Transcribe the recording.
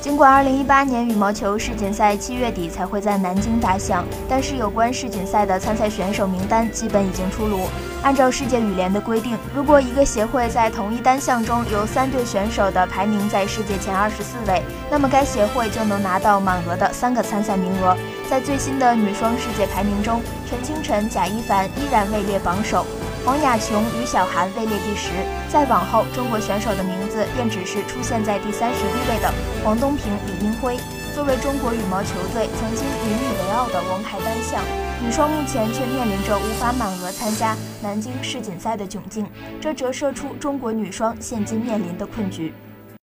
尽管2018年羽毛球世锦赛七月底才会在南京打响，但是有关世锦赛的参赛选手名单基本已经出炉。按照世界羽联的规定，如果一个协会在同一单项中有三队选手的排名在世界前二十四位，那么该协会就能拿到满额的三个参赛名额。在最新的女双世界排名中，陈清晨、贾一凡依然位列榜首。黄雅琼与小韩位列第十，再往后，中国选手的名字便只是出现在第三十一位的黄东萍、李英辉。作为中国羽毛球队曾经引以为傲的王牌单项，女双目前却面临着无法满额参加南京世锦赛的窘境，这折射出中国女双现今面临的困局。